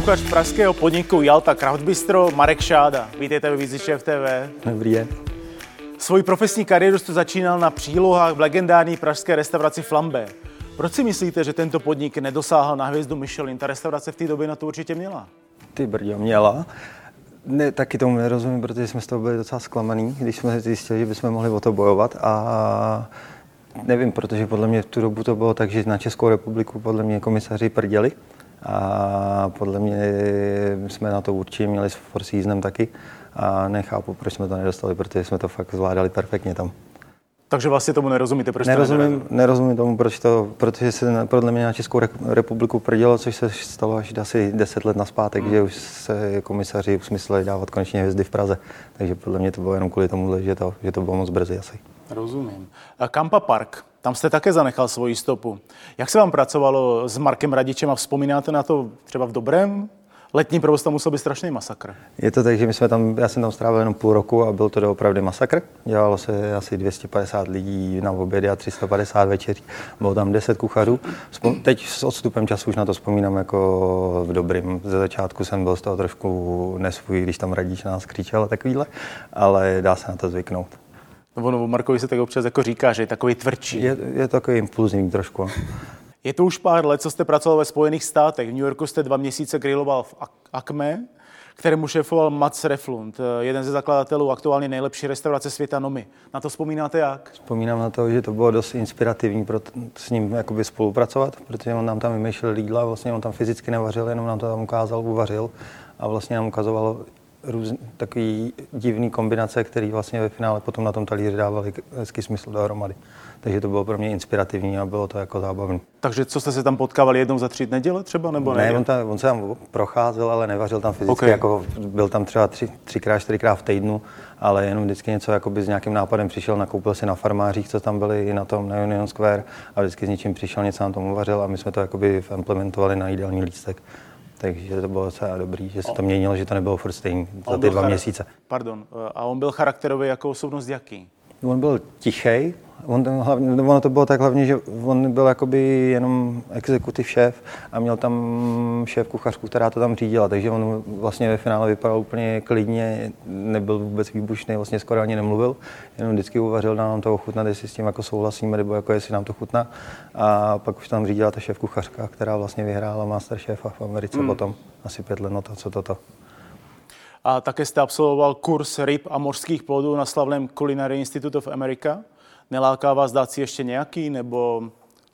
Šéf-kuchař pražského podniku Jalta Craft Bistro Marek Šáda. Vítejte ve Vízi Šéf TV. Dobrý den. Svoji profesní kariéru jste začínal na přílohách v legendární pražské restauraci Flambe. Proč si myslíte, že tento podnik nedosáhl na hvězdu Michelin? Ta restaurace v té době na to určitě měla. Ty brďo, měla. Ne, taky tomu nerozumím, protože jsme z toho byli docela zklamaný, když jsme zjistili, že bychom mohli o to bojovat a nevím, protože podle mě v tu dobu to bylo tak, že na Českou republiku podle mě komisaři prděli a podle mě jsme na to určitě měli s Four Seasonem taky a nechápu, proč jsme to nedostali, protože jsme to fakt zvládali perfektně tam. Takže vlastně tomu nerozumíte, proč nerozumím, to nerozumím tomu, proč to, protože se podle mě na Českou republiku prdělo, což se stalo až asi 10 let naspátek, hmm. že už se komisaři usmysleli dávat konečně hvězdy v Praze. Takže podle mě to bylo jenom kvůli tomu, že to, že to bylo moc brzy asi. Rozumím. Kampa Park, tam jste také zanechal svoji stopu. Jak se vám pracovalo s Markem Radičem a vzpomínáte na to třeba v dobrém letní provoz tam musel být strašný masakr. Je to tak, že my jsme tam, já jsem tam strávil jenom půl roku a byl to doopravdy masakr. Dělalo se asi 250 lidí na obědy a 350 večeří. Bylo tam 10 kuchařů. Teď s odstupem času už na to vzpomínám jako v dobrým. Ze začátku jsem byl z toho trošku nesvůj, když tam radíš nás křičel a takovýhle, ale dá se na to zvyknout. Ono Markovi se tak občas jako říká, že je takový tvrdší. Je, je takový impulzní trošku. Je to už pár let, co jste pracoval ve Spojených státech. V New Yorku jste dva měsíce griloval v Acme, kterému šéfoval Mats Reflund, jeden ze zakladatelů aktuálně nejlepší restaurace světa Nomy. Na to vzpomínáte jak? Vzpomínám na to, že to bylo dost inspirativní pro t- s ním jakoby spolupracovat, protože on nám tam vymýšlel jídla, vlastně on tam fyzicky nevařil, jenom nám to tam ukázal, uvařil a vlastně nám ukazoval různý, takový divný kombinace, který vlastně ve finále potom na tom talíři dávali hezký smysl dohromady. Takže to bylo pro mě inspirativní a bylo to jako zábavné. Takže co jste se tam potkávali jednou za tři neděle třeba? Nebo ne, on, tam, on, se tam procházel, ale nevařil tam fyzicky, okay. jako byl tam třeba tři, třikrát, čtyřikrát v týdnu, ale jenom vždycky něco jakoby s nějakým nápadem přišel, nakoupil si na farmářích, co tam byli i na tom na Union Square a vždycky s něčím přišel, něco nám tomu uvařil a my jsme to jakoby implementovali na jídelní lístek. Takže to bylo docela dobrý, že se to měnilo, že to nebylo furt stejný za ty dva měsíce. Pardon, a on byl charakterový jako osobnost jaký? On byl tichý, On, hlavně, ono to bylo tak hlavně, že on byl jakoby jenom exekutiv šéf a měl tam šéf kuchařku, která to tam řídila, takže on vlastně ve finále vypadal úplně klidně, nebyl vůbec výbušný, vlastně skoro ani nemluvil, jenom vždycky uvařil, nám to ochutnat, jestli s tím jako souhlasíme, nebo jako jestli nám to chutná. A pak už tam řídila ta šéf kuchařka, která vlastně vyhrála Masterchefa v Americe mm. potom, asi pět let, no to, co toto. A také jste absolvoval kurz ryb a mořských plodů na slavném Culinary Institute of America. Neláká vás dát si ještě nějaký nebo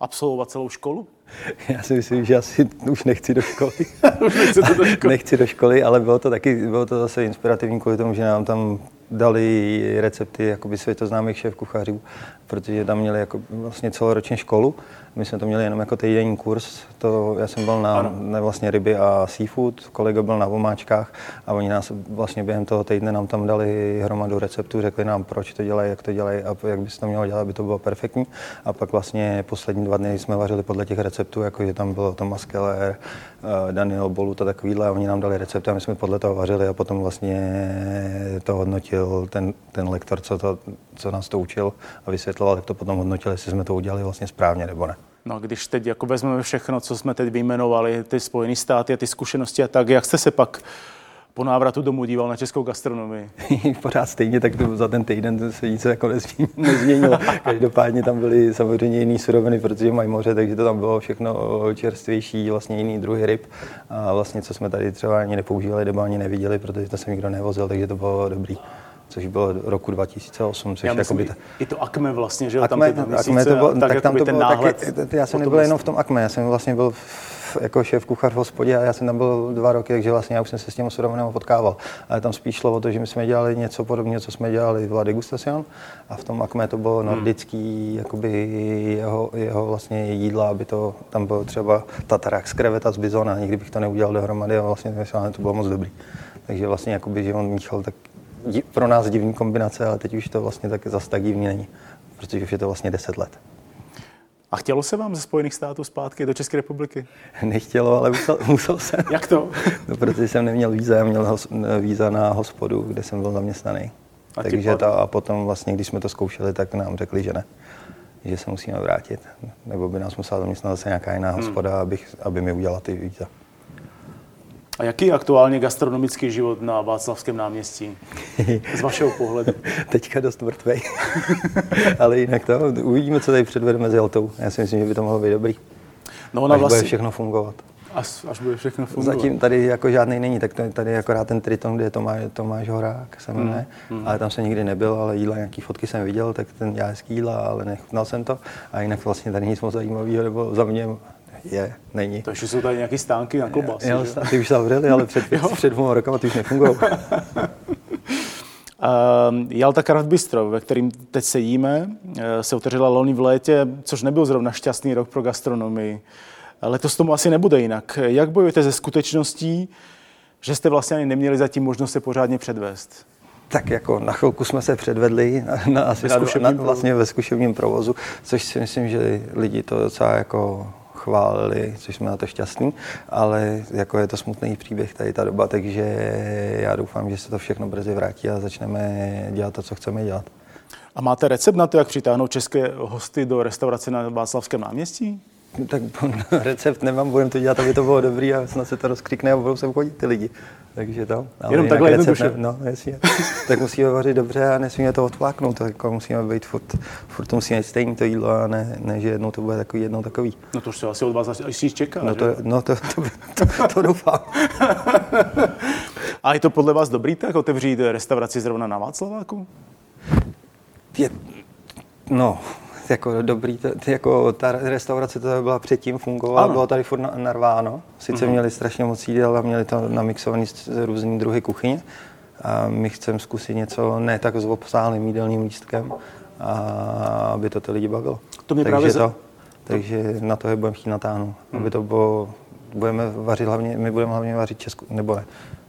absolvovat celou školu? Já si myslím, že asi už nechci do školy. už nechci do školy. nechci do školy, ale bylo to taky, bylo to zase inspirativní kvůli tomu, že nám tam dali recepty jakoby světoznámých šéf kuchařů, protože tam měli jako vlastně celoročně školu. My jsme to měli jenom jako týdenní kurz. To, já jsem byl na, na vlastně ryby a seafood, kolega byl na vomáčkách a oni nás vlastně během toho týdne nám tam dali hromadu receptů, řekli nám, proč to dělají, jak to dělají a jak by se to mělo dělat, aby to bylo perfektní. A pak vlastně poslední dva dny jsme vařili podle těch receptů, jako že tam bylo Thomas Keller, eh, Daniel Bolut a takovýhle a oni nám dali recepty a my jsme podle toho vařili a potom vlastně to hodnotil ten, ten lektor, co, to, co nás to učil a vysvětloval, jak to potom hodnotil, jestli jsme to udělali vlastně správně nebo ne. No, když teď jako vezmeme všechno, co jsme teď vyjmenovali, ty Spojené státy a ty zkušenosti a tak, jak jste se pak po návratu domů díval na českou gastronomii? Pořád stejně, tak to za ten týden se nic jako nezměnilo. Každopádně tam byly samozřejmě jiné suroviny, protože mají moře, takže to tam bylo všechno čerstvější, vlastně jiný druhy ryb. A vlastně, co jsme tady třeba ani nepoužívali, nebo ani neviděli, protože to se nikdo nevozil, takže to bylo dobrý což bylo roku 2008. Což já myslím, jakoby i to Akme vlastně, že Akme, tam ty Akme to bylo, tak, tak tam to bylo náhled taky, já jsem nebyl jenom v tom Akme, já jsem vlastně byl v, jako šéf kuchař v hospodě a já jsem tam byl dva roky, takže vlastně já už jsem se s těmi surovinami potkával. Ale tam spíš šlo o to, že my jsme dělali něco podobného, co jsme dělali v La Degustation a v tom Akme to bylo hmm. nordický, hmm. jakoby jeho, jeho vlastně jídla, aby to, tam bylo třeba tatarák z kreveta z bizona, nikdy bych to neudělal dohromady a vlastně to bylo moc dobrý. Takže vlastně jakoby, že on míchal tak pro nás divní kombinace, ale teď už to vlastně tak zase tak divný není, protože už je to vlastně 10 let. A chtělo se vám ze Spojených států zpátky do České republiky? Nechtělo, ale musel, musel jsem. Jak to? No, protože jsem neměl víza, já měl hos, víza na hospodu, kde jsem byl zaměstnaný. A Takže to, a potom vlastně, když jsme to zkoušeli, tak nám řekli, že ne. Že se musíme vrátit. Nebo by nás musela zaměstnat zase nějaká jiná hmm. hospoda, abych, aby mi udělala ty víza. A jaký je aktuálně gastronomický život na Václavském náměstí? Z vašeho pohledu. Teďka dost mrtvej. Ale jinak to uvidíme, co tady předvedeme s Jaltou. Já si myslím, že by to mohlo být dobrý. No ona až vlastně... bude všechno fungovat. Až, až bude všechno fungovat. Zatím tady jako žádný není, tak tady je akorát ten Triton, kde je Tomáš, Tomáš Horák, se jmenuje, hmm. ale tam se nikdy nebyl, ale jídla, nějaký fotky jsem viděl, tak ten já hezký jídla, ale nechutnal jsem to. A jinak vlastně tady nic moc zajímavého, nebo za mě je, není. Takže jsou tady nějaké stánky na klobasy, Jo, ty už zavřeli, ale před, před dvěma rokama ty už nefungují. Uh, Jalta Craft Bistro, ve kterým teď sedíme, eh, se otevřela loni v létě, což nebyl zrovna šťastný rok pro gastronomii. Letos tomu asi nebude jinak. Jak bojujete ze skutečností, že jste vlastně ani neměli zatím možnost se pořádně předvést? Tak jako na chvilku jsme se předvedli, na, na, asi na, na, vlastně ve zkušebním provozu, což si myslím, že lidi to docela jako chválili, což jsme na to šťastní, ale jako je to smutný příběh tady ta doba, takže já doufám, že se to všechno brzy vrátí a začneme dělat to, co chceme dělat. A máte recept na to, jak přitáhnout české hosty do restaurace na Václavském náměstí? Tak recept nemám, budeme to dělat, aby to bylo dobrý a snad se to rozklikne a budou sem chodit ty lidi. Takže to. Ale Jenom takhle recept ne, No, jasně. tak musíme vařit dobře a nesmíme to odfláknout. Tak jako musíme být furt, furt to musíme stejný to jídlo a ne, ne, že jednou to bude takový, jednou takový. No to už se asi od vás asi čeká, No, to, no to, to, to, to, to doufám. a je to podle vás dobrý tak otevřít restauraci zrovna na Václaváku? Je, no, jako dobrý, t- jako ta restaurace to byla předtím, fungovala, bylo tady furt narváno. Sice mm-hmm. měli strašně moc jídel a měli to namixovaný z různý druhy kuchyně. A my chceme zkusit něco ne tak s obsáhlým jídelním lístkem, a aby to ty lidi bavilo. To mě takže právě to, takže na to je budeme chtít natáhnout. Mm. Aby to bylo, budeme vařit hlavně, my budeme hlavně vařit českou, nebo ne,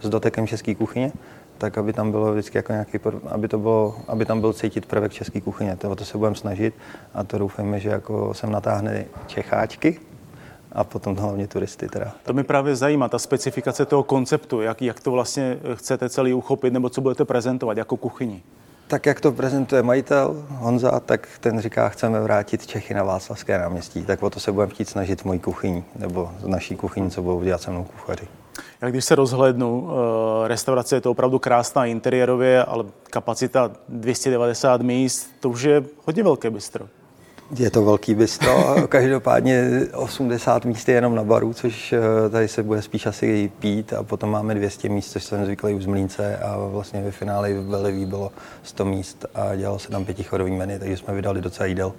s dotekem české kuchyně tak aby tam bylo vždycky jako nějaký, aby, to bylo, aby tam byl cítit prvek české kuchyně. To, to se budeme snažit a to doufáme, že jako sem natáhne Čecháčky, a potom hlavně turisty. Teda. To mi právě zajímá, ta specifikace toho konceptu, jak, jak to vlastně chcete celý uchopit, nebo co budete prezentovat jako kuchyni. Tak jak to prezentuje majitel Honza, tak ten říká, chceme vrátit Čechy na Václavské náměstí. Tak o to se budeme chtít snažit v mojí kuchyni, nebo v naší kuchyni, co budou dělat se mnou kuchaři. Já když se rozhlednu, eh, restaurace je to opravdu krásná interiérově, ale kapacita 290 míst, to už je hodně velké bistro. Je to velký bistro, každopádně 80 míst je jenom na baru, což eh, tady se bude spíš asi pít a potom máme 200 míst, což jsem zvyklý už z Mlínce a vlastně ve finále v Bellevue bylo 100 míst a dělalo se tam pětichodový menu, takže jsme vydali docela jídel,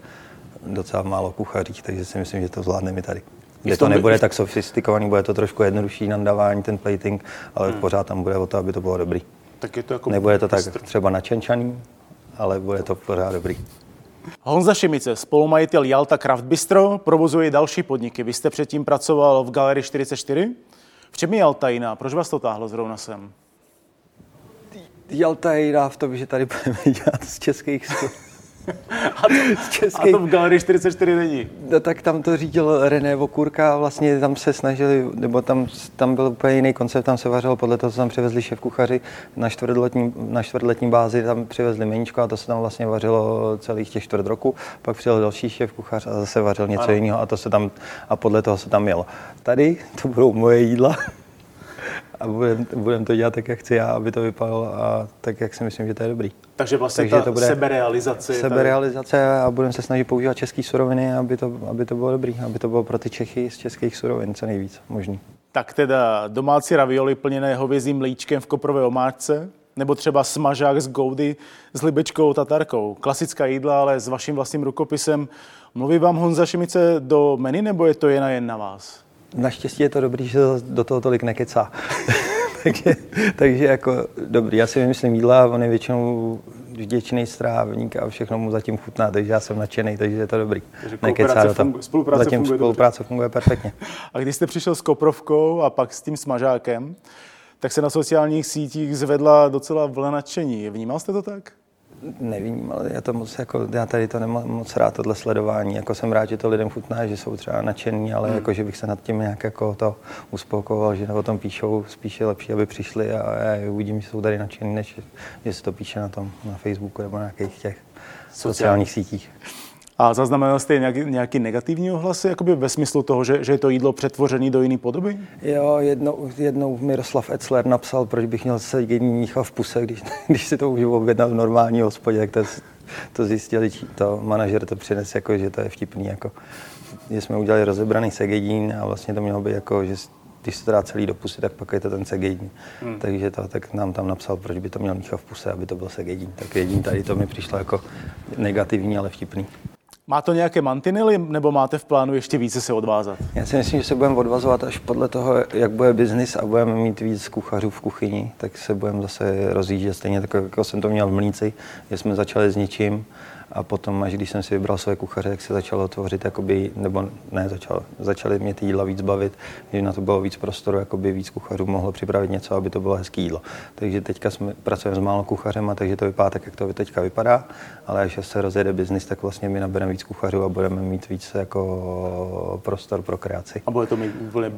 docela málo kuchařích, takže si myslím, že to zvládneme tady kde to nebude tak sofistikovaný, bude to trošku jednodušší nandávání, ten plating, ale hmm. pořád tam bude o to, aby to bylo dobrý. Tak je to jako nebude to tak třeba načenčaný, ale bude to pořád dobrý. Honza Šimice, spolumajitel Jalta Craft Bistro, provozuje další podniky. Vy jste předtím pracoval v Galerii 44. V čem je Jalta jiná? Proč vás to táhlo zrovna sem? Jalta je jiná v tom, že tady budeme dělat z českých a, to, český... a to v Galerii 44 není. No, tak tam to řídil René Vokurka, vlastně tam se snažili, nebo tam, tam byl úplně jiný koncept, tam se vařilo podle toho, co tam přivezli šéf kuchaři na čtvrtletní, na čtvrtletní bázi, tam přivezli meníčko a to se tam vlastně vařilo celých těch čtvrt roku, pak přijel další šéf kuchař a zase vařil něco ano. jiného a to se tam, a podle toho se tam jelo. Tady to budou moje jídla, a budeme budem to dělat tak, jak chci já, aby to vypadalo a tak, jak si myslím, že to je dobrý. Takže vlastně Takže ta to bude seberealizace. Seberealizace a budeme se snažit používat české suroviny, aby to, aby to bylo dobrý, aby to bylo pro ty Čechy z českých surovin co nejvíc možný. Tak teda domácí ravioli plněné hovězím mlíčkem v koprové omáčce, nebo třeba smažák z goudy s libečkou tatarkou. Klasická jídla, ale s vaším vlastním rukopisem. Mluví vám Honza Šimice do menu, nebo je to jen a jen na vás? Naštěstí je to dobrý, že do toho tolik nekecá. takže, takže jako dobrý. Já si vymyslím jídla, on je většinou vděčný strávník a všechno mu zatím chutná, takže já jsem nadšený, takže je to dobrý. Takže do toho. Spolupráce zatím funguje spolupráce dobře. funguje perfektně. a když jste přišel s koprovkou a pak s tím smažákem, tak se na sociálních sítích zvedla docela vlna nadšení. Vnímal jste to tak? Nevím, ale já to moc, jako, já tady to nemám moc rád, tohle sledování. Jako jsem rád, že to lidem chutná, že jsou třeba nadšení, ale hmm. jako, že bych se nad tím nějak jako to uspokoval, že o tom píšou, spíš je lepší, aby přišli a já uvidím, že jsou tady nadšení, než že se to píše na tom, na Facebooku nebo na nějakých těch sociálních sítích. A zaznamenal jste nějaký, nějaký negativní ohlasy, jakoby ve smyslu toho, že, že je to jídlo přetvořené do jiné podoby? Jo, jednou, jednou Miroslav Etzler napsal, proč bych měl se jediný mícha v puse, když, když si to můžu objednat v normální hospodě, tak to, to zjistili, to manažer to přines, jako, že to je vtipný. Jako, že jsme udělali rozebraný segedín a vlastně to mělo být jako, že když se to dá celý do pusy, tak pak je to ten segedín. Hmm. Takže to, tak nám tam napsal, proč by to měl mícha v puse, aby to byl segedín. Tak jedin tady to mi přišlo jako negativní, ale vtipný. Má to nějaké mantinely, nebo máte v plánu ještě více se odvázat? Já si myslím, že se budeme odvazovat až podle toho, jak bude biznis a budeme mít víc kuchařů v kuchyni, tak se budeme zase rozjíždět stejně tak, jako jsem to měl v Mlíci, že jsme začali s ničím a potom, až když jsem si vybral své kuchaře, tak se začalo tvořit, jakoby, nebo ne, začalo, začaly mě ty jídla víc bavit, že na to bylo víc prostoru, jakoby víc kuchařů mohlo připravit něco, aby to bylo hezký jídlo. Takže teďka jsme, pracujeme s málo kuchařem, takže to vypadá tak, jak to teďka vypadá, ale až se rozjede biznis, tak vlastně my nabereme víc kuchařů a budeme mít víc jako prostor pro kreaci. A bude to mít úplně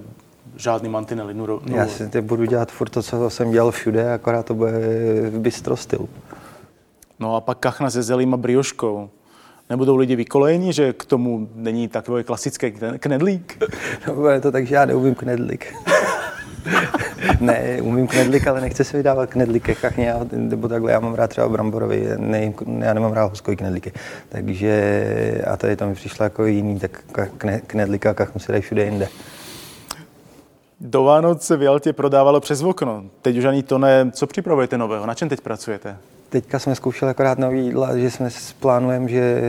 žádný mantinely, nuro, nuro. Já si budu dělat furt to, co jsem dělal všude, akorát to bude v bistro stylu. No a pak kachna se zelím a brioškou. Nebudou lidi vykolejeni, že k tomu není takový klasický knedlík? No, je to tak, že já neumím knedlík. ne, umím knedlík, ale nechci se vydávat knedlíky ke kachně, nebo takhle, já mám rád třeba bramborový, ne, já nemám rád hoskový knedlíky. Takže, a tady to mi přišlo jako jiný, tak knedlíka a kachnu si dají všude jinde. Do Vánoc se v Jaltě prodávalo přes okno. Teď už ani to ne. Co připravujete nového? Na čem teď pracujete? Teďka jsme zkoušeli akorát nový jídla, že jsme plánujeme, že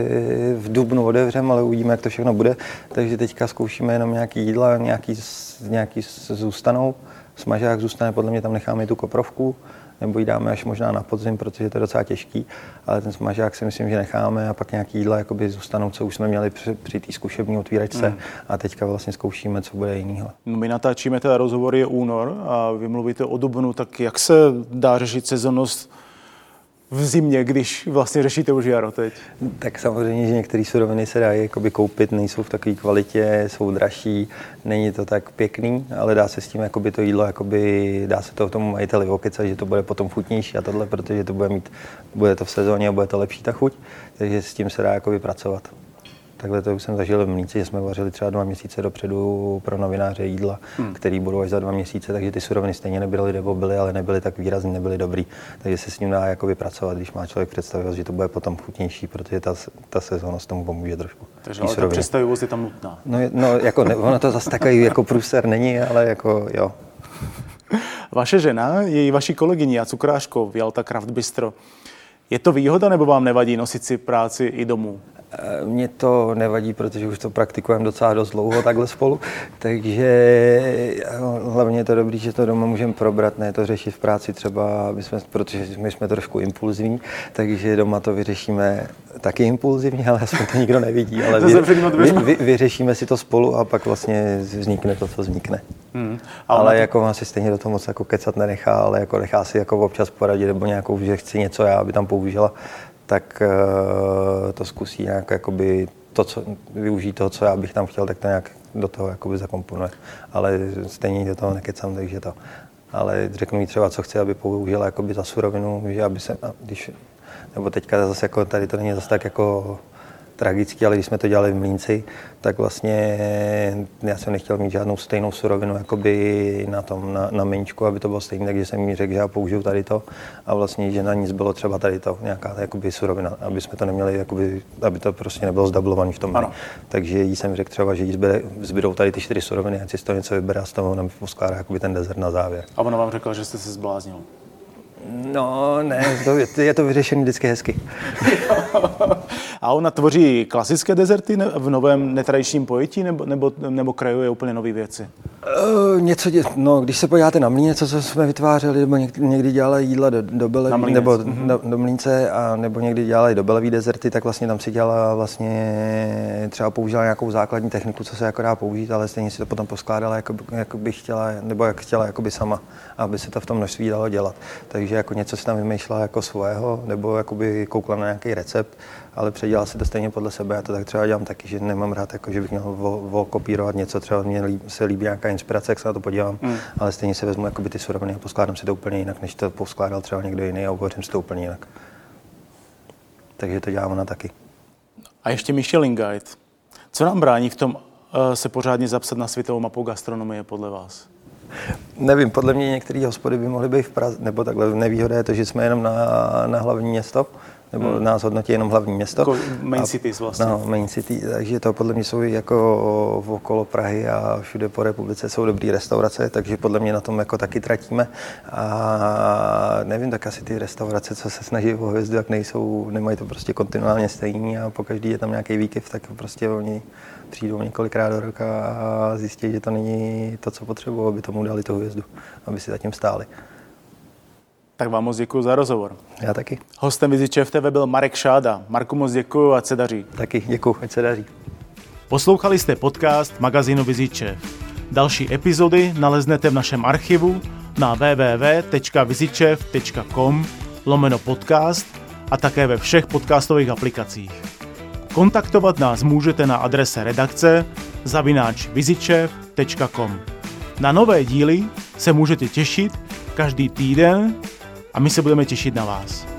v Dubnu otevřeme, ale uvidíme, jak to všechno bude. Takže teďka zkoušíme jenom nějaký jídla, nějaký, nějaký zůstanou. Smažák zůstane, podle mě tam necháme tu koprovku, nebo ji dáme až možná na podzim, protože to je docela těžký, ale ten smažák si myslím, že necháme a pak nějaký jídla jakoby zůstanou, co už jsme měli při, při té zkušební otvíračce mm. a teďka vlastně zkoušíme, co bude jiného. No my natáčíme teda rozhovor je únor a vy mluvíte o dubnu, tak jak se dá řešit sezonnost v zimě, když vlastně řešíte už jaro teď? Tak samozřejmě, že některé suroviny se dají jakoby koupit, nejsou v takové kvalitě, jsou dražší, není to tak pěkný, ale dá se s tím jakoby to jídlo, jakoby, dá se to tomu majiteli okecat, že to bude potom chutnější a tohle, protože to bude mít, bude to v sezóně a bude to lepší ta chuť, takže s tím se dá jakoby pracovat. Takhle to už jsem zažil v Mlíci, že jsme vařili třeba dva měsíce dopředu pro novináře jídla, hmm. který budou až za dva měsíce, takže ty suroviny stejně nebyly nebo byly, ale nebyly tak výrazně, nebyly dobrý. Takže se s ním dá jakoby pracovat, když má člověk představivost, že to bude potom chutnější, protože ta, ta sezónnost tomu pomůže trošku. Takže ale ta představivost je tam nutná. No, no jako ne, ono to zase takový jako průser není, ale jako jo. Vaše žena je i vaší kolegyní a cukráškou v Jalta Craft Bistro. Je to výhoda nebo vám nevadí nosit si práci i domů? Mně to nevadí, protože už to praktikujeme docela dost dlouho takhle spolu, takže hlavně je to dobrý, že to doma můžeme probrat, ne to řešit v práci třeba, my jsme, protože my jsme trošku impulzivní, takže doma to vyřešíme taky impulzivně, ale aspoň to nikdo nevidí, ale vy, vy, vy, vyřešíme si to spolu a pak vlastně vznikne to, co vznikne. Hmm. Ale, ale jako vám si stejně do toho moc jako kecat nenechá, ale jako nechá si jako občas poradit nebo nějakou, že chci něco já, aby tam použila tak uh, to zkusí nějak jakoby to, co, využít toho, co já bych tam chtěl, tak to nějak do toho jakoby zakomponuje. Ale stejně do toho nekecám, takže to. Ale řeknu jí třeba, co chci, aby použila jakoby za surovinu, že aby se, když, nebo teďka zase jako tady to není zase tak jako tragický, ale když jsme to dělali v Mlínci, tak vlastně já jsem nechtěl mít žádnou stejnou surovinu jakoby na tom, na, na menčku, aby to bylo stejné, takže jsem mi řekl, že já použiju tady to a vlastně, že na nic bylo třeba tady to, nějaká jakoby surovina, aby jsme to neměli, jakoby, aby to prostě nebylo zdablované v tom. Ano. Takže jí jsem řekl třeba, že jí zbyde, zbydou tady ty čtyři suroviny, ať si z toho něco vybere a z toho nám poskládá jakoby ten dezert na závěr. A ona vám řekla, že jste se zbláznil. No, ne, to, je to vyřešené vždycky hezky. A ona tvoří klasické dezerty v novém netradičním pojetí nebo, nebo, nebo krajuje úplně nové věci? Uh, něco, no, když se podíváte na mlíně, co jsme vytvářeli, nebo někdy, někdy dělali jídla do, do beleví, nebo mm-hmm. do, do mlínce, a nebo někdy dělali do belevý dezerty, tak vlastně tam si dělala vlastně třeba použila nějakou základní techniku, co se jako dá použít, ale stejně si to potom poskládala, jako, jako by chtěla, nebo jak chtěla jako by sama, aby se to v tom množství dalo dělat. Takže jako něco si tam vymýšlela jako svého, nebo by koukla na nějaký recept ale předělal si to stejně podle sebe. Já to tak třeba dělám taky, že nemám rád, jako, že bych měl vo, kopírovat něco, třeba mě líb, se líbí nějaká inspirace, jak se na to podívám, mm. ale stejně si vezmu jakoby, ty suroviny a poskládám si to úplně jinak, než to poskládal třeba někdo jiný a uvařím si to úplně jinak. Takže to dělám ona taky. A ještě Michelin Guide. Co nám brání v tom eh, se pořádně zapsat na světovou mapu gastronomie podle vás? Nevím, podle mě některé hospody by mohly být v Praze, nebo takhle nevýhoda je to, že jsme jenom na, na hlavní město, nebo hmm. nás hodnotí jenom hlavní město. Jako main cities vlastně. No, main city, takže to podle mě jsou jako v okolo Prahy a všude po republice jsou dobré restaurace, takže podle mě na tom jako taky tratíme. A nevím, tak asi ty restaurace, co se snaží o hvězdu, jak nejsou, nemají to prostě kontinuálně stejný a po každý je tam nějaký výkyv, tak prostě oni přijdou několikrát do roka a zjistí, že to není to, co potřebují, aby tomu dali tu hvězdu, aby si zatím stáli. Tak vám moc děkuji za rozhovor. Já taky. Hostem Viziče v TV byl Marek Šáda. Marku moc děkuji a se daří. Taky děkuji, ať se daří. Poslouchali jste podcast magazínu Viziče. Další epizody naleznete v našem archivu na www.vizičev.com lomeno podcast a také ve všech podcastových aplikacích. Kontaktovat nás můžete na adrese redakce zavináč vizičev.com. Na nové díly se můžete těšit každý týden a my se budeme těšit na vás.